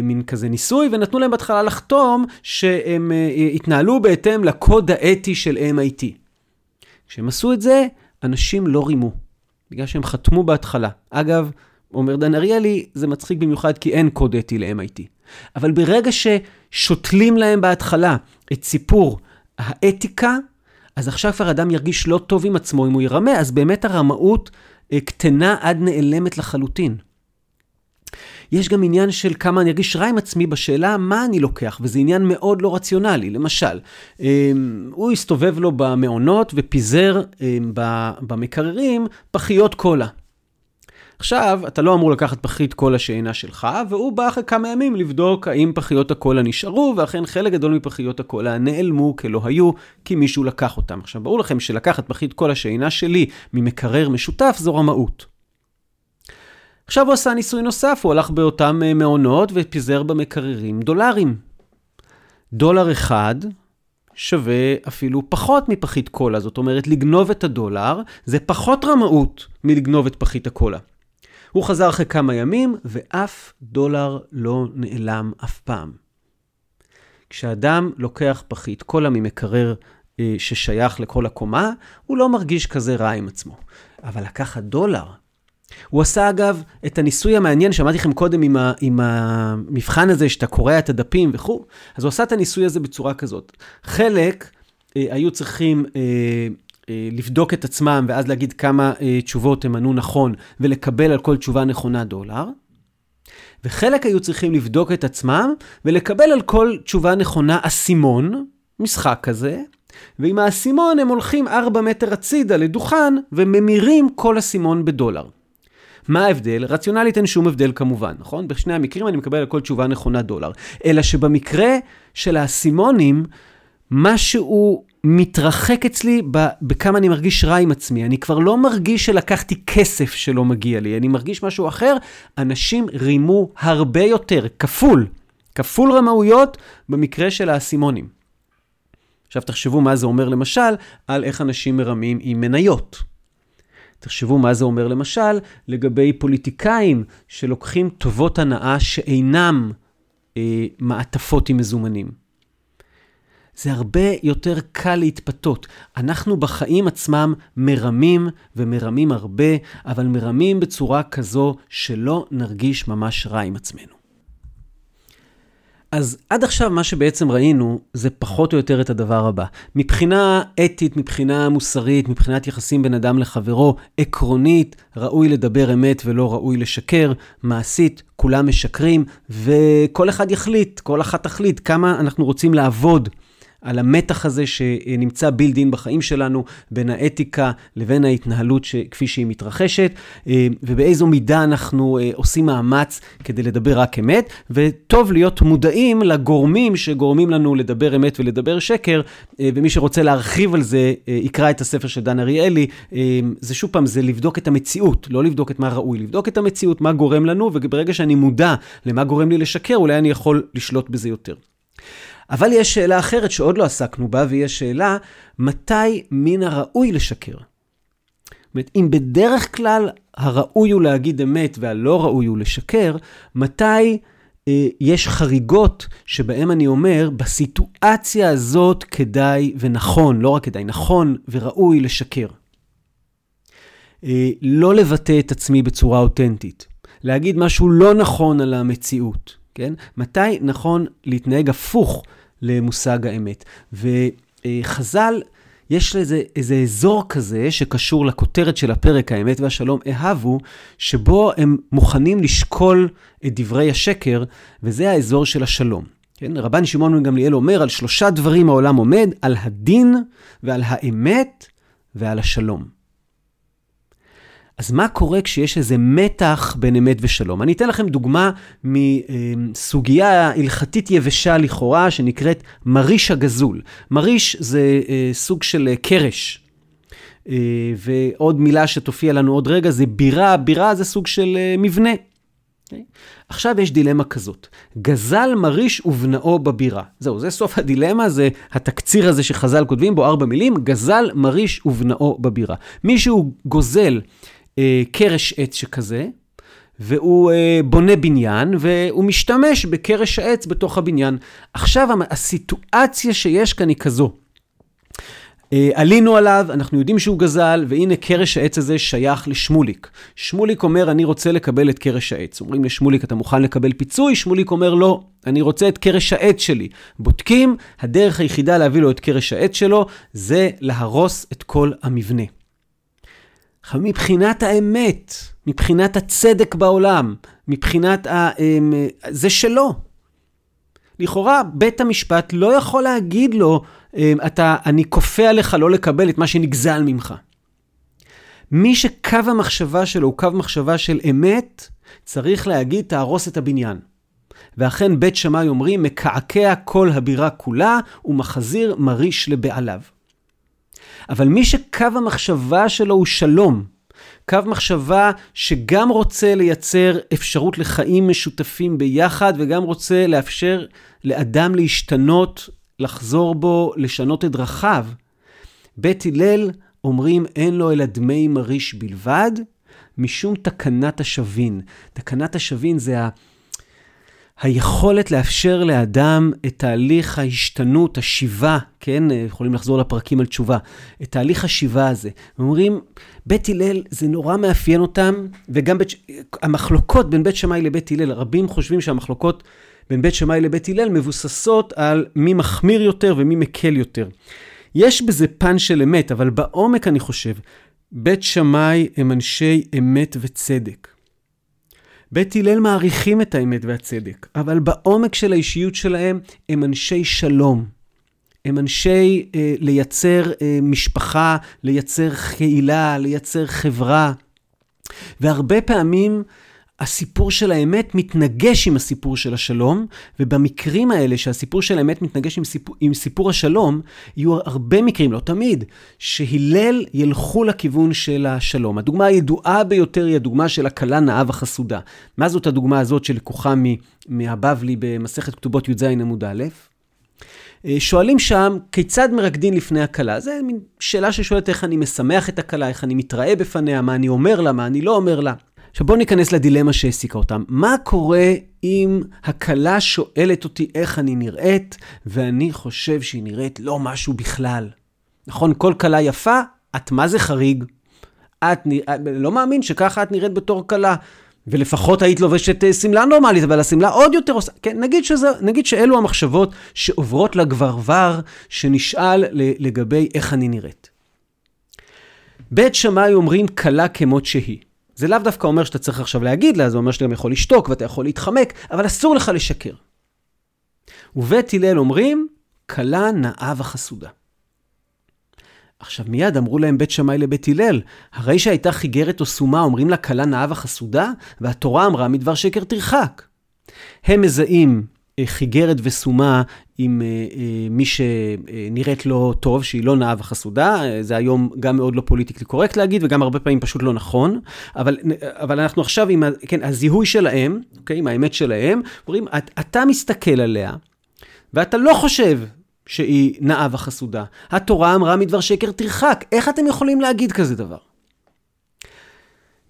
מין כזה ניסוי, ונתנו להם בהתחלה לחתום שהם התנהלו בהתאם לקוד האתי של MIT. כשהם עשו את זה, אנשים לא רימו, בגלל שהם חתמו בהתחלה. אגב, אומר דן אריאלי, זה מצחיק במיוחד כי אין קוד אתי ל-MIT. אבל ברגע ששותלים להם בהתחלה את סיפור האתיקה, אז עכשיו כבר אדם ירגיש לא טוב עם עצמו אם הוא ירמה, אז באמת הרמאות אה, קטנה עד נעלמת לחלוטין. יש גם עניין של כמה אני ארגיש רע עם עצמי בשאלה מה אני לוקח, וזה עניין מאוד לא רציונלי. למשל, הוא הסתובב לו במעונות ופיזר במקררים פחיות קולה. עכשיו, אתה לא אמור לקחת פחית קולה שאינה שלך, והוא בא אחרי כמה ימים לבדוק האם פחיות הקולה נשארו, ואכן חלק גדול מפחיות הקולה נעלמו כלא היו, כי מישהו לקח אותם. עכשיו, ברור לכם שלקחת פחית קולה שאינה שלי ממקרר משותף זו רמאות. עכשיו הוא עשה ניסוי נוסף, הוא הלך באותם אה, מעונות ופיזר במקררים דולרים. דולר אחד שווה אפילו פחות מפחית קולה, זאת אומרת, לגנוב את הדולר זה פחות רמאות מלגנוב את פחית הקולה. הוא חזר אחרי כמה ימים, ואף דולר לא נעלם אף פעם. כשאדם לוקח פחית קולה ממקרר אה, ששייך לכל הקומה, הוא לא מרגיש כזה רע עם עצמו. אבל לקחת דולר, הוא עשה אגב את הניסוי המעניין שאמרתי לכם קודם עם, ה, עם המבחן הזה שאתה קורע את הדפים וכו', אז הוא עשה את הניסוי הזה בצורה כזאת. חלק אה, היו צריכים אה, לבדוק את עצמם ואז להגיד כמה אה, תשובות הם ענו נכון ולקבל על כל תשובה נכונה דולר. וחלק היו צריכים לבדוק את עצמם ולקבל על כל תשובה נכונה אסימון, משחק כזה, ועם האסימון הם הולכים 4 מטר הצידה לדוכן וממירים כל אסימון בדולר. מה ההבדל? רציונלית אין שום הבדל כמובן, נכון? בשני המקרים אני מקבל על כל תשובה נכונה דולר. אלא שבמקרה של האסימונים, משהו מתרחק אצלי בכמה אני מרגיש רע עם עצמי. אני כבר לא מרגיש שלקחתי כסף שלא מגיע לי, אני מרגיש משהו אחר. אנשים רימו הרבה יותר, כפול, כפול רמאויות במקרה של האסימונים. עכשיו תחשבו מה זה אומר למשל על איך אנשים מרמים עם מניות. תחשבו מה זה אומר למשל לגבי פוליטיקאים שלוקחים טובות הנאה שאינם אה, מעטפות עם מזומנים. זה הרבה יותר קל להתפתות. אנחנו בחיים עצמם מרמים ומרמים הרבה, אבל מרמים בצורה כזו שלא נרגיש ממש רע עם עצמנו. אז עד עכשיו מה שבעצם ראינו זה פחות או יותר את הדבר הבא. מבחינה אתית, מבחינה מוסרית, מבחינת יחסים בין אדם לחברו, עקרונית, ראוי לדבר אמת ולא ראוי לשקר, מעשית, כולם משקרים, וכל אחד יחליט, כל אחת תחליט כמה אנחנו רוצים לעבוד על המתח הזה שנמצא בילד אין בחיים שלנו, בין האתיקה לבין ההתנהלות ש... כפי שהיא מתרחשת, אה, ובאיזו מידה אנחנו אה, עושים מאמץ כדי לדבר רק אמת, וטוב להיות מודעים לגורמים שגורמים לנו לדבר אמת ולדבר שקר, אה, ומי שרוצה להרחיב על זה, יקרא את הספר של דן אריאלי. זה שוב פעם, זה לבדוק את המציאות, לא לבדוק את מה ראוי, לבדוק את המציאות, מה גורם לנו, וברגע שאני מודע למה גורם לי לשקר, אולי אני יכול לשלוט בזה יותר. אבל יש שאלה אחרת שעוד לא עסקנו בה, והיא השאלה, מתי מן הראוי לשקר? זאת אומרת, אם בדרך כלל הראוי הוא להגיד אמת והלא ראוי הוא לשקר, מתי אה, יש חריגות שבהם אני אומר, בסיטואציה הזאת כדאי ונכון, לא רק כדאי, נכון וראוי לשקר. אה, לא לבטא את עצמי בצורה אותנטית. להגיד משהו לא נכון על המציאות, כן? מתי נכון להתנהג הפוך למושג האמת. וחז"ל, יש לזה איזה אזור כזה שקשור לכותרת של הפרק האמת והשלום אהבו, שבו הם מוכנים לשקול את דברי השקר, וזה האזור של השלום. כן? רבן שמעון בן גמליאל אומר, על שלושה דברים העולם עומד, על הדין ועל האמת ועל השלום. אז מה קורה כשיש איזה מתח בין אמת ושלום? אני אתן לכם דוגמה מסוגיה הלכתית יבשה לכאורה, שנקראת מריש הגזול. מריש זה אה, סוג של אה, קרש. אה, ועוד מילה שתופיע לנו עוד רגע זה בירה, בירה זה סוג של מבנה. Okay. עכשיו יש דילמה כזאת, גזל מריש ובנאו בבירה. זהו, זה סוף הדילמה, זה התקציר הזה שחז"ל כותבים בו ארבע מילים, גזל מריש ובנאו בבירה. מישהו גוזל קרש עץ שכזה, והוא אה, בונה בניין, והוא משתמש בקרש העץ בתוך הבניין. עכשיו, הסיטואציה שיש כאן היא כזו. אה, עלינו עליו, אנחנו יודעים שהוא גזל, והנה קרש העץ הזה שייך לשמוליק. שמוליק אומר, אני רוצה לקבל את קרש העץ. אומרים לשמוליק, אתה מוכן לקבל פיצוי? שמוליק אומר, לא, אני רוצה את קרש העץ שלי. בודקים, הדרך היחידה להביא לו את קרש העץ שלו, זה להרוס את כל המבנה. מבחינת האמת, מבחינת הצדק בעולם, מבחינת ה... אמ, זה שלו. לכאורה, בית המשפט לא יכול להגיד לו, אמ, אתה, אני כופה עליך לא לקבל את מה שנגזל ממך. מי שקו המחשבה שלו הוא קו מחשבה של אמת, צריך להגיד, תהרוס את הבניין. ואכן בית שמאי אומרים, מקעקע כל הבירה כולה, ומחזיר מריש לבעליו. אבל מי שקו המחשבה שלו הוא שלום, קו מחשבה שגם רוצה לייצר אפשרות לחיים משותפים ביחד, וגם רוצה לאפשר לאדם להשתנות, לחזור בו, לשנות את דרכיו. בית הלל אומרים אין לו אלא דמי מריש בלבד, משום תקנת השווין. תקנת השווין זה ה... היכולת לאפשר לאדם את תהליך ההשתנות, השיבה, כן, יכולים לחזור לפרקים על תשובה, את תהליך השיבה הזה. אומרים, בית הלל, זה נורא מאפיין אותם, וגם בית, המחלוקות בין בית שמאי לבית הלל, רבים חושבים שהמחלוקות בין בית שמאי לבית הלל מבוססות על מי מחמיר יותר ומי מקל יותר. יש בזה פן של אמת, אבל בעומק אני חושב, בית שמאי הם אנשי אמת וצדק. בית הלל מעריכים את האמת והצדק, אבל בעומק של האישיות שלהם הם אנשי שלום. הם אנשי אה, לייצר אה, משפחה, לייצר קהילה, לייצר חברה. והרבה פעמים הסיפור של האמת מתנגש עם הסיפור של השלום, ובמקרים האלה שהסיפור של האמת מתנגש עם סיפור, עם סיפור השלום, יהיו הרבה מקרים, לא תמיד, שהלל ילכו לכיוון של השלום. הדוגמה הידועה ביותר היא הדוגמה של הכלה נאה וחסודה. מה זאת הדוגמה הזאת שלקוחה מהבבלי במסכת כתובות י"ז עמוד א'? אה, שואלים שם, כיצד מרקדין לפני הכלה? זו מין שאלה ששואלת איך אני משמח את הכלה, איך אני מתראה בפניה, מה אני אומר לה, מה אני לא אומר לה. עכשיו בואו ניכנס לדילמה שהעסיקה אותם. מה קורה אם הכלה שואלת אותי איך אני נראית, ואני חושב שהיא נראית לא משהו בכלל? נכון, כל כלה יפה, את מה זה חריג? את, לא מאמין שככה את נראית בתור כלה. ולפחות היית לובשת אה, שמלה נורמלית, אבל השמלה עוד יותר עושה... כן, נגיד, שזה, נגיד שאלו המחשבות שעוברות לגברבר שנשאל לגבי איך אני נראית. בית שמאי אומרים כלה כמות שהיא. זה לאו דווקא אומר שאתה צריך עכשיו להגיד לה, זה אומר שאתה גם יכול לשתוק ואתה יכול להתחמק, אבל אסור לך לשקר. ובית הלל אומרים, כלה נאה וחסודה. עכשיו מיד אמרו להם בית שמאי לבית הלל, הרי שהייתה חיגרת או סומה, אומרים לה כלה נאה וחסודה, והתורה אמרה מדבר שקר תרחק. הם מזהים אה, חיגרת וסומה עם אה, אה, מי שנראית לא טוב, שהיא לא נאה וחסודה. זה היום גם מאוד לא פוליטיקלי קורקט להגיד, וגם הרבה פעמים פשוט לא נכון. אבל, אבל אנחנו עכשיו עם כן, הזיהוי שלהם, אוקיי, עם האמת שלהם, אומרים, את, אתה מסתכל עליה, ואתה לא חושב שהיא נאה וחסודה. התורה אמרה מדבר שקר תרחק. איך אתם יכולים להגיד כזה דבר?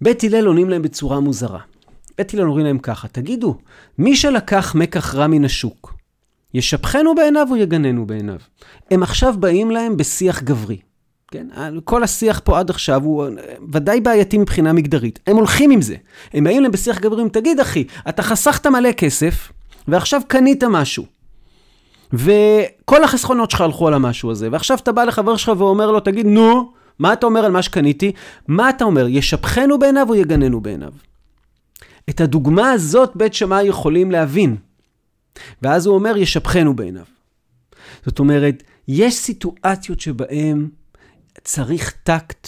בית הלל עונים להם בצורה מוזרה. בית הלל אומרים להם ככה, תגידו, מי שלקח מקח רע מן השוק, ישפכנו בעיניו או יגננו בעיניו? הם עכשיו באים להם בשיח גברי. כן? כל השיח פה עד עכשיו הוא ודאי בעייתי מבחינה מגדרית. הם הולכים עם זה. הם באים להם בשיח גברי, תגיד אחי, אתה חסכת מלא כסף, ועכשיו קנית משהו. וכל החסכונות שלך הלכו על המשהו הזה, ועכשיו אתה בא לחבר שלך ואומר לו, תגיד, נו, מה אתה אומר על מה שקניתי? מה אתה אומר, ישפכנו בעיניו או יגננו בעיניו? את הדוגמה הזאת בית שמאי יכולים להבין. ואז הוא אומר, ישפכנו בעיניו. זאת אומרת, יש סיטואציות שבהן צריך טקט,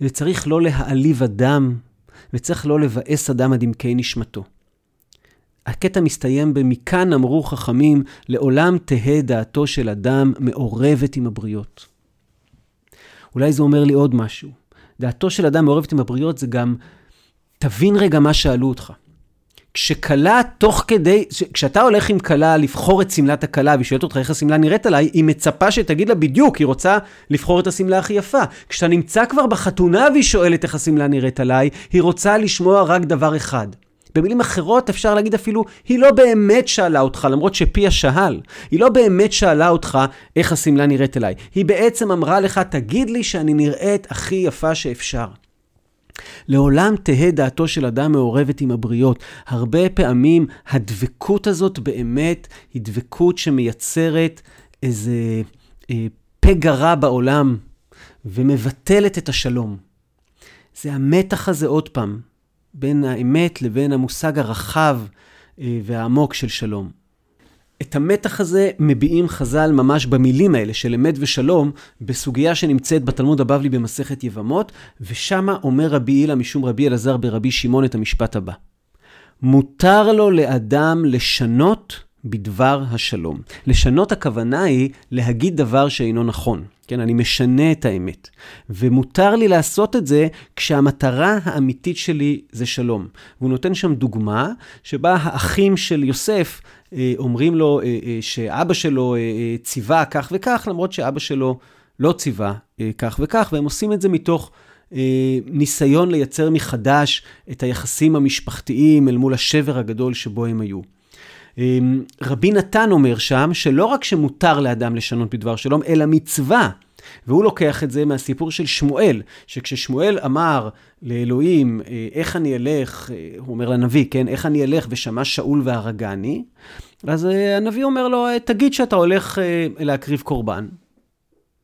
וצריך לא להעליב אדם, וצריך לא לבאס אדם עד עמקי נשמתו. הקטע מסתיים ב"מכאן אמרו חכמים, לעולם תהא דעתו של אדם מעורבת עם הבריות". אולי זה אומר לי עוד משהו. דעתו של אדם מעורבת עם הבריות זה גם תבין רגע מה שאלו אותך. כשכלה תוך כדי, כשאתה הולך עם כלה לבחור את שמלת הכלה והיא שואלת אותך איך השמלה נראית עליי, היא מצפה שתגיד לה בדיוק, היא רוצה לבחור את השמלה הכי יפה. כשאתה נמצא כבר בחתונה והיא שואלת איך השמלה נראית עליי, היא רוצה לשמוע רק דבר אחד. במילים אחרות אפשר להגיד אפילו, היא לא באמת שאלה אותך, למרות שפיה שאל. היא לא באמת שאלה אותך איך השמלה נראית אליי. היא בעצם אמרה לך, תגיד לי שאני נראית הכי יפה שאפשר. לעולם תהא דעתו של אדם מעורבת עם הבריות. הרבה פעמים הדבקות הזאת באמת היא דבקות שמייצרת איזה אה, פגע רע בעולם ומבטלת את השלום. זה המתח הזה עוד פעם, בין האמת לבין המושג הרחב אה, והעמוק של שלום. את המתח הזה מביעים חז"ל ממש במילים האלה של אמת ושלום, בסוגיה שנמצאת בתלמוד הבבלי במסכת יבמות, ושמה אומר רבי הילה משום רבי אלעזר ברבי שמעון את המשפט הבא: מותר לו לאדם לשנות בדבר השלום. לשנות הכוונה היא להגיד דבר שאינו נכון. כן, אני משנה את האמת. ומותר לי לעשות את זה כשהמטרה האמיתית שלי זה שלום. והוא נותן שם דוגמה שבה האחים של יוסף אומרים לו אה, אה, שאבא שלו ציווה כך וכך, למרות שאבא שלו לא ציווה כך וכך, והם עושים את זה מתוך ניסיון לייצר מחדש את היחסים המשפחתיים אל מול השבר הגדול שבו הם היו. רבי נתן אומר שם שלא רק שמותר לאדם לשנות בדבר שלום, אלא מצווה. והוא לוקח את זה מהסיפור של שמואל, שכששמואל אמר לאלוהים, איך אני אלך, הוא אומר לנביא, כן, איך אני אלך ושמע שאול והרגני, אז הנביא אומר לו, תגיד שאתה הולך להקריב קורבן,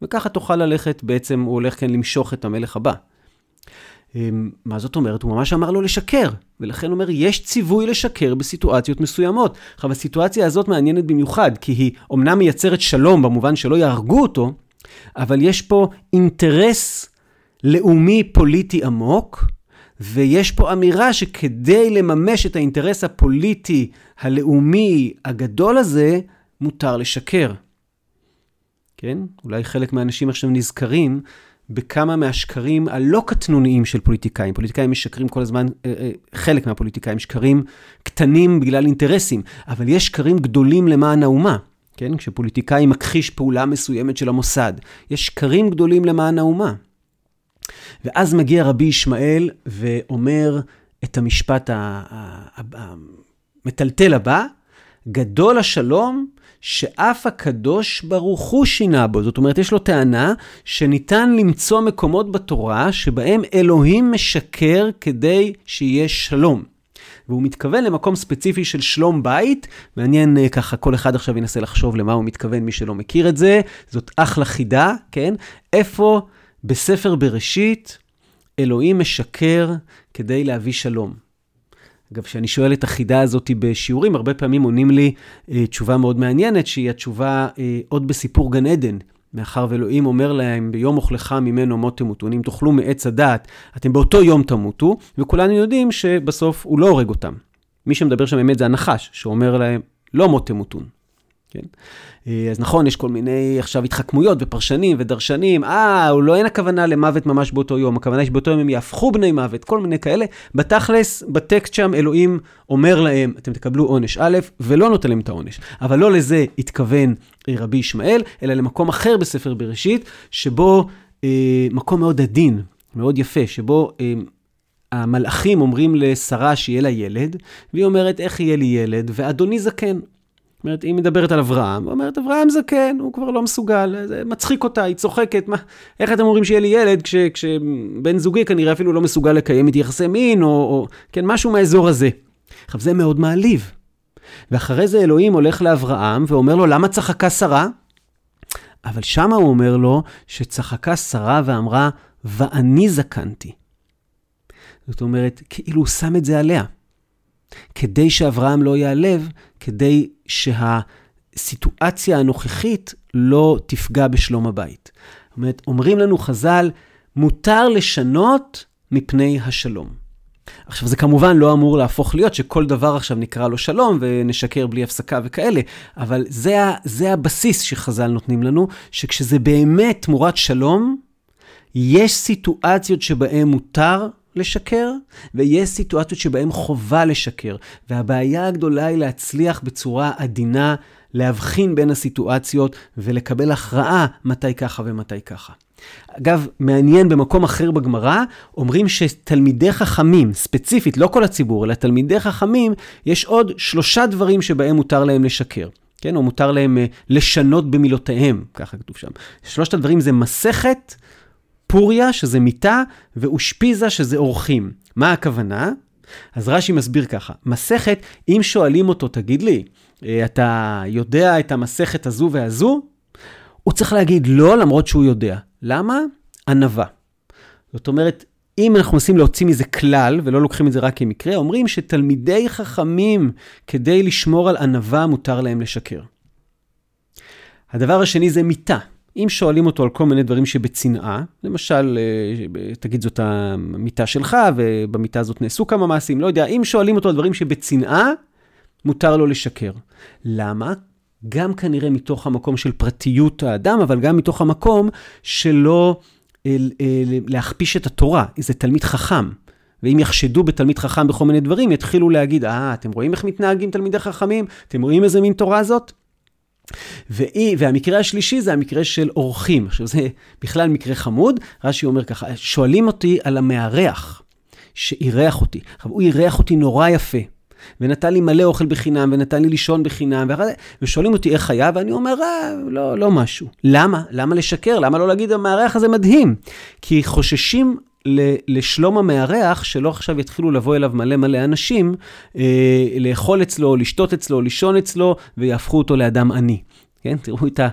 וככה תוכל ללכת, בעצם הוא הולך כן למשוך את המלך הבא. אמ, מה זאת אומרת? הוא ממש אמר לו לשקר, ולכן אומר, יש ציווי לשקר בסיטואציות מסוימות. עכשיו, הסיטואציה הזאת מעניינת במיוחד, כי היא אומנם מייצרת שלום במובן שלא יהרגו אותו, אבל יש פה אינטרס לאומי פוליטי עמוק, ויש פה אמירה שכדי לממש את האינטרס הפוליטי הלאומי הגדול הזה, מותר לשקר. כן? אולי חלק מהאנשים עכשיו נזכרים בכמה מהשקרים הלא קטנוניים של פוליטיקאים. פוליטיקאים משקרים כל הזמן, אה, אה, חלק מהפוליטיקאים שקרים קטנים בגלל אינטרסים, אבל יש שקרים גדולים למען האומה. כן? כשפוליטיקאי מכחיש פעולה מסוימת של המוסד. יש שקרים גדולים למען האומה. ואז מגיע רבי ישמעאל ואומר את המשפט המטלטל הבא, גדול השלום שאף הקדוש ברוך הוא שינה בו. זאת אומרת, יש לו טענה שניתן למצוא מקומות בתורה שבהם אלוהים משקר כדי שיהיה שלום. והוא מתכוון למקום ספציפי של שלום בית. מעניין אה, ככה, כל אחד עכשיו ינסה לחשוב למה הוא מתכוון, מי שלא מכיר את זה. זאת אחלה חידה, כן? איפה בספר בראשית אלוהים משקר כדי להביא שלום? אגב, כשאני שואל את החידה הזאת בשיעורים, הרבה פעמים עונים לי אה, תשובה מאוד מעניינת, שהיא התשובה אה, עוד בסיפור גן עדן. מאחר ואלוהים אומר להם, ביום אוכלך ממנו מות תמותו, אם תאכלו מעץ הדעת, אתם באותו יום תמותו, וכולנו יודעים שבסוף הוא לא הורג אותם. מי שמדבר שם אמת זה הנחש, שאומר להם, לא מות תמותון. כן? אה, אז נכון, יש כל מיני עכשיו התחכמויות ופרשנים ודרשנים, אה, הוא לא אין הכוונה למוות ממש באותו יום, הכוונה שבאותו יום הם יהפכו בני מוות, כל מיני כאלה. בתכלס, בטקסט שם אלוהים אומר להם, אתם תקבלו עונש א', ולא נותן להם את העונש. אבל לא לזה התכוון אה, רבי ישמעאל, אלא למקום אחר בספר בראשית, שבו אה, מקום מאוד עדין, מאוד יפה, שבו... אה, המלאכים אומרים לשרה שיהיה לה ילד, והיא אומרת, איך יהיה לי ילד? ואדוני זקן. זאת אומרת, היא מדברת על אברהם, היא אומרת, אברהם זקן, הוא כבר לא מסוגל, זה מצחיק אותה, היא צוחקת, מה, איך אתם אומרים שיהיה לי ילד כש, כשבן זוגי כנראה אפילו לא מסוגל לקיים איתי יחסי מין, או, או כן, משהו מהאזור הזה. עכשיו, זה מאוד מעליב. ואחרי זה אלוהים הולך לאברהם ואומר לו, למה צחקה שרה? אבל שמה הוא אומר לו שצחקה שרה ואמרה, ואני זקנתי. זאת אומרת, כאילו הוא שם את זה עליה. כדי שאברהם לא ייעלב, כדי שהסיטואציה הנוכחית לא תפגע בשלום הבית. זאת אומרת, אומרים לנו חז"ל, מותר לשנות מפני השלום. עכשיו, זה כמובן לא אמור להפוך להיות שכל דבר עכשיו נקרא לו שלום ונשקר בלי הפסקה וכאלה, אבל זה, זה הבסיס שחז"ל נותנים לנו, שכשזה באמת תמורת שלום, יש סיטואציות שבהן מותר לשקר, ויש סיטואציות שבהן חובה לשקר. והבעיה הגדולה היא להצליח בצורה עדינה להבחין בין הסיטואציות ולקבל הכרעה מתי ככה ומתי ככה. אגב, מעניין, במקום אחר בגמרא, אומרים שתלמידי חכמים, ספציפית, לא כל הציבור, אלא תלמידי חכמים, יש עוד שלושה דברים שבהם מותר להם לשקר. כן, או מותר להם uh, לשנות במילותיהם, ככה כתוב שם. שלושת הדברים זה מסכת, פוריה, שזה מיטה, ואושפיזה, שזה אורחים. מה הכוונה? אז רש"י מסביר ככה, מסכת, אם שואלים אותו, תגיד לי, אה, אתה יודע את המסכת הזו והזו? הוא צריך להגיד לא, למרות שהוא יודע. למה? ענווה. זאת אומרת, אם אנחנו מנסים להוציא מזה כלל, ולא לוקחים את זה רק כמקרה, אומרים שתלמידי חכמים, כדי לשמור על ענווה, מותר להם לשקר. הדבר השני זה מיתה. אם שואלים אותו על כל מיני דברים שבצנעה, למשל, אה, תגיד זאת המיטה שלך, ובמיטה הזאת נעשו כמה מעשים, לא יודע, אם שואלים אותו על דברים שבצנעה, מותר לו לשקר. למה? גם כנראה מתוך המקום של פרטיות האדם, אבל גם מתוך המקום שלא אל, אל, להכפיש את התורה. זה תלמיד חכם. ואם יחשדו בתלמיד חכם בכל מיני דברים, יתחילו להגיד, אה, אתם רואים איך מתנהגים תלמידי חכמים? אתם רואים איזה מין תורה זאת? ואי, והמקרה השלישי זה המקרה של אורחים. עכשיו, זה בכלל מקרה חמוד. רש"י אומר ככה, שואלים אותי על המארח שאירח אותי. עכשיו, הוא אירח אותי נורא יפה. ונתן לי מלא אוכל בחינם, ונתן לי לישון בחינם, ואחרי, ושואלים אותי איך היה, ואני אומר, אה, לא, לא משהו. למה? למה לשקר? למה לא להגיד, המארח הזה מדהים? כי חוששים לשלום המארח, שלא עכשיו יתחילו לבוא אליו מלא מלא אנשים, אה, לאכול אצלו, לשתות אצלו, לישון אצלו, ויהפכו אותו לאדם עני. כן? תראו את ה...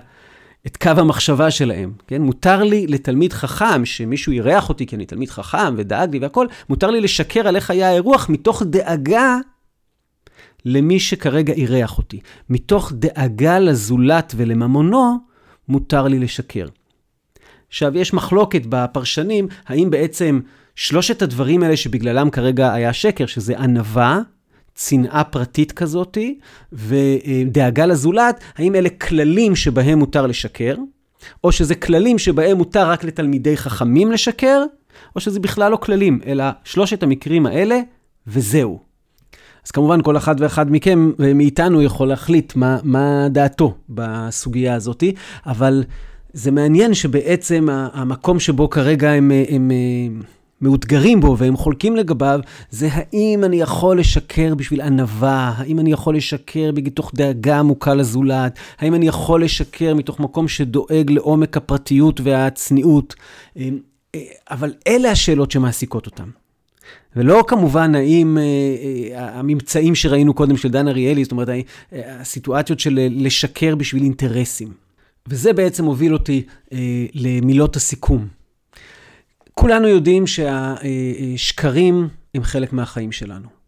את קו המחשבה שלהם, כן? מותר לי לתלמיד חכם, שמישהו אירח אותי כי אני תלמיד חכם ודאג לי והכול, מותר לי לשקר על איך היה האירוח מתוך דאגה למי שכרגע אירח אותי. מתוך דאגה לזולת ולממונו, מותר לי לשקר. עכשיו, יש מחלוקת בפרשנים, האם בעצם שלושת הדברים האלה שבגללם כרגע היה שקר, שזה ענווה, צנעה פרטית כזאתי, ודאגה לזולת, האם אלה כללים שבהם מותר לשקר, או שזה כללים שבהם מותר רק לתלמידי חכמים לשקר, או שזה בכלל לא כללים, אלא שלושת המקרים האלה, וזהו. אז כמובן כל אחד ואחד מכם ומאיתנו יכול להחליט מה, מה דעתו בסוגיה הזאת, אבל זה מעניין שבעצם המקום שבו כרגע הם, הם, הם מאותגרים בו והם חולקים לגביו, זה האם אני יכול לשקר בשביל ענווה, האם אני יכול לשקר מתוך דאגה עמוקה לזולת, האם אני יכול לשקר מתוך מקום שדואג לעומק הפרטיות והצניעות. אבל אלה השאלות שמעסיקות אותם. ולא כמובן האם אה, אה, הממצאים שראינו קודם של דן אריאלי, זאת אומרת, אה, הסיטואציות של לשקר בשביל אינטרסים. וזה בעצם הוביל אותי למילות הסיכום. כולנו יודעים שהשקרים הם חלק מהחיים שלנו.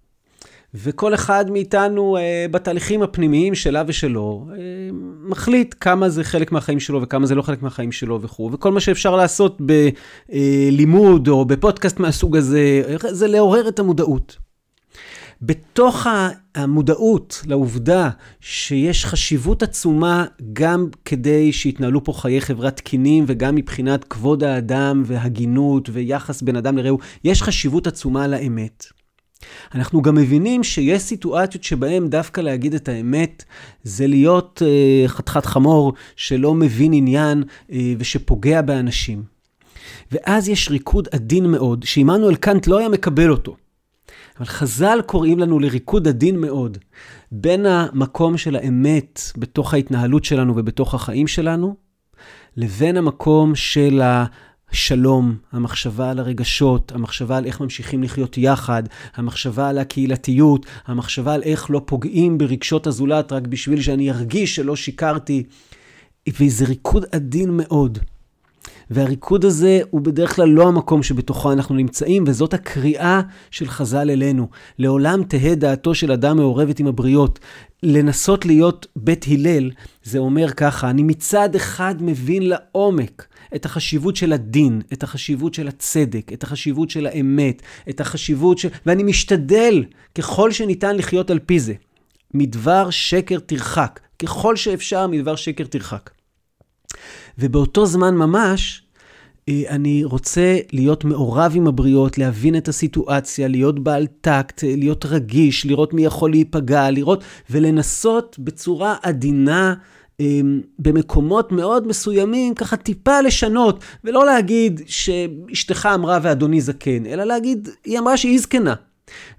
וכל אחד מאיתנו אה, בתהליכים הפנימיים שלה ושלו, אה, מחליט כמה זה חלק מהחיים שלו וכמה זה לא חלק מהחיים שלו וכו'. וכל מה שאפשר לעשות בלימוד או בפודקאסט מהסוג הזה, זה לעורר את המודעות. בתוך המודעות לעובדה שיש חשיבות עצומה גם כדי שיתנהלו פה חיי חברה תקינים וגם מבחינת כבוד האדם והגינות ויחס בין אדם לרעהו, יש חשיבות עצומה לאמת. אנחנו גם מבינים שיש סיטואציות שבהן דווקא להגיד את האמת זה להיות אה, חתיכת חמור שלא מבין עניין אה, ושפוגע באנשים. ואז יש ריקוד עדין מאוד, שעמנואל קאנט לא היה מקבל אותו. אבל חז"ל קוראים לנו לריקוד עדין מאוד בין המקום של האמת בתוך ההתנהלות שלנו ובתוך החיים שלנו, לבין המקום של השלום, המחשבה על הרגשות, המחשבה על איך ממשיכים לחיות יחד, המחשבה על הקהילתיות, המחשבה על איך לא פוגעים ברגשות הזולת רק בשביל שאני ארגיש שלא שיקרתי. וזה ריקוד עדין מאוד. והריקוד הזה הוא בדרך כלל לא המקום שבתוכו אנחנו נמצאים, וזאת הקריאה של חז"ל אלינו. לעולם תהא דעתו של אדם מעורבת עם הבריות. לנסות להיות בית הלל, זה אומר ככה, אני מצד אחד מבין לעומק את החשיבות של הדין, את החשיבות של הצדק, את החשיבות של האמת, את החשיבות של... ואני משתדל ככל שניתן לחיות על פי זה. מדבר שקר תרחק. ככל שאפשר מדבר שקר תרחק. ובאותו זמן ממש, אה, אני רוצה להיות מעורב עם הבריות, להבין את הסיטואציה, להיות בעל טקט, להיות רגיש, לראות מי יכול להיפגע, לראות ולנסות בצורה עדינה. אה, במקומות מאוד מסוימים, ככה טיפה לשנות, ולא להגיד שאשתך אמרה ואדוני זקן, אלא להגיד, היא אמרה שהיא זקנה.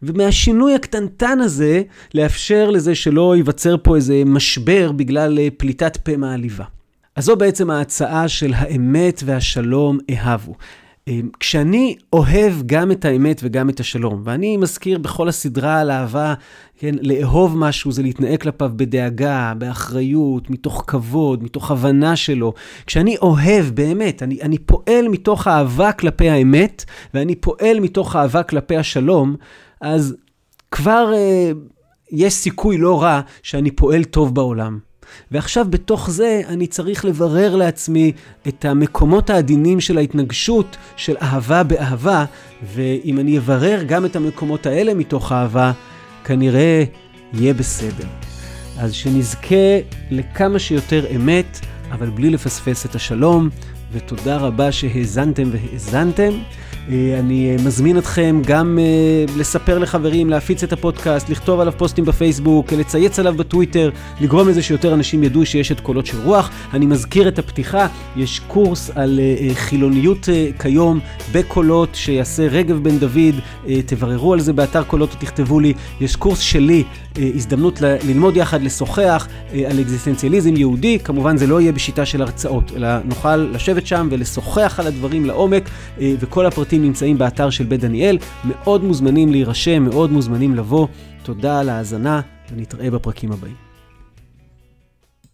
ומהשינוי הקטנטן הזה, לאפשר לזה שלא ייווצר פה איזה משבר בגלל אה, פליטת פה מעליבה. אז זו בעצם ההצעה של האמת והשלום אהבו. כשאני אוהב גם את האמת וגם את השלום, ואני מזכיר בכל הסדרה על אהבה, כן, לאהוב משהו זה להתנהג כלפיו בדאגה, באחריות, מתוך כבוד, מתוך הבנה שלו. כשאני אוהב, באמת, אני, אני פועל מתוך אהבה כלפי האמת, ואני פועל מתוך אהבה כלפי השלום, אז כבר אה, יש סיכוי לא רע שאני פועל טוב בעולם. ועכשיו בתוך זה אני צריך לברר לעצמי את המקומות העדינים של ההתנגשות של אהבה באהבה, ואם אני אברר גם את המקומות האלה מתוך אהבה, כנראה יהיה בסדר. אז שנזכה לכמה שיותר אמת, אבל בלי לפספס את השלום, ותודה רבה שהאזנתם והאזנתם. אה, אני אה, מזמין אתכם גם אה, לספר לחברים, להפיץ את הפודקאסט, לכתוב עליו פוסטים בפייסבוק, לצייץ עליו בטוויטר, לגרום לזה שיותר אנשים ידעו שיש את קולות של רוח. אני מזכיר את הפתיחה, יש קורס על חילוניות כיום בקולות שיעשה רגב בן דוד, תבררו על זה באתר קולות או תכתבו לי. יש קורס שלי, הזדמנות ללמוד יחד, לשוחח על אקזיסטנציאליזם יהודי, כמובן זה לא יהיה בשיטה של הרצאות, אלא נוכל לשבת שם ולשוחח על הדברים לעומק, וכל הפרטים הפרטים נמצאים באתר של בית דניאל. מאוד מוזמנים להירשם, מאוד מוזמנים לבוא. תודה על ההאזנה, ונתראה בפרקים הבאים.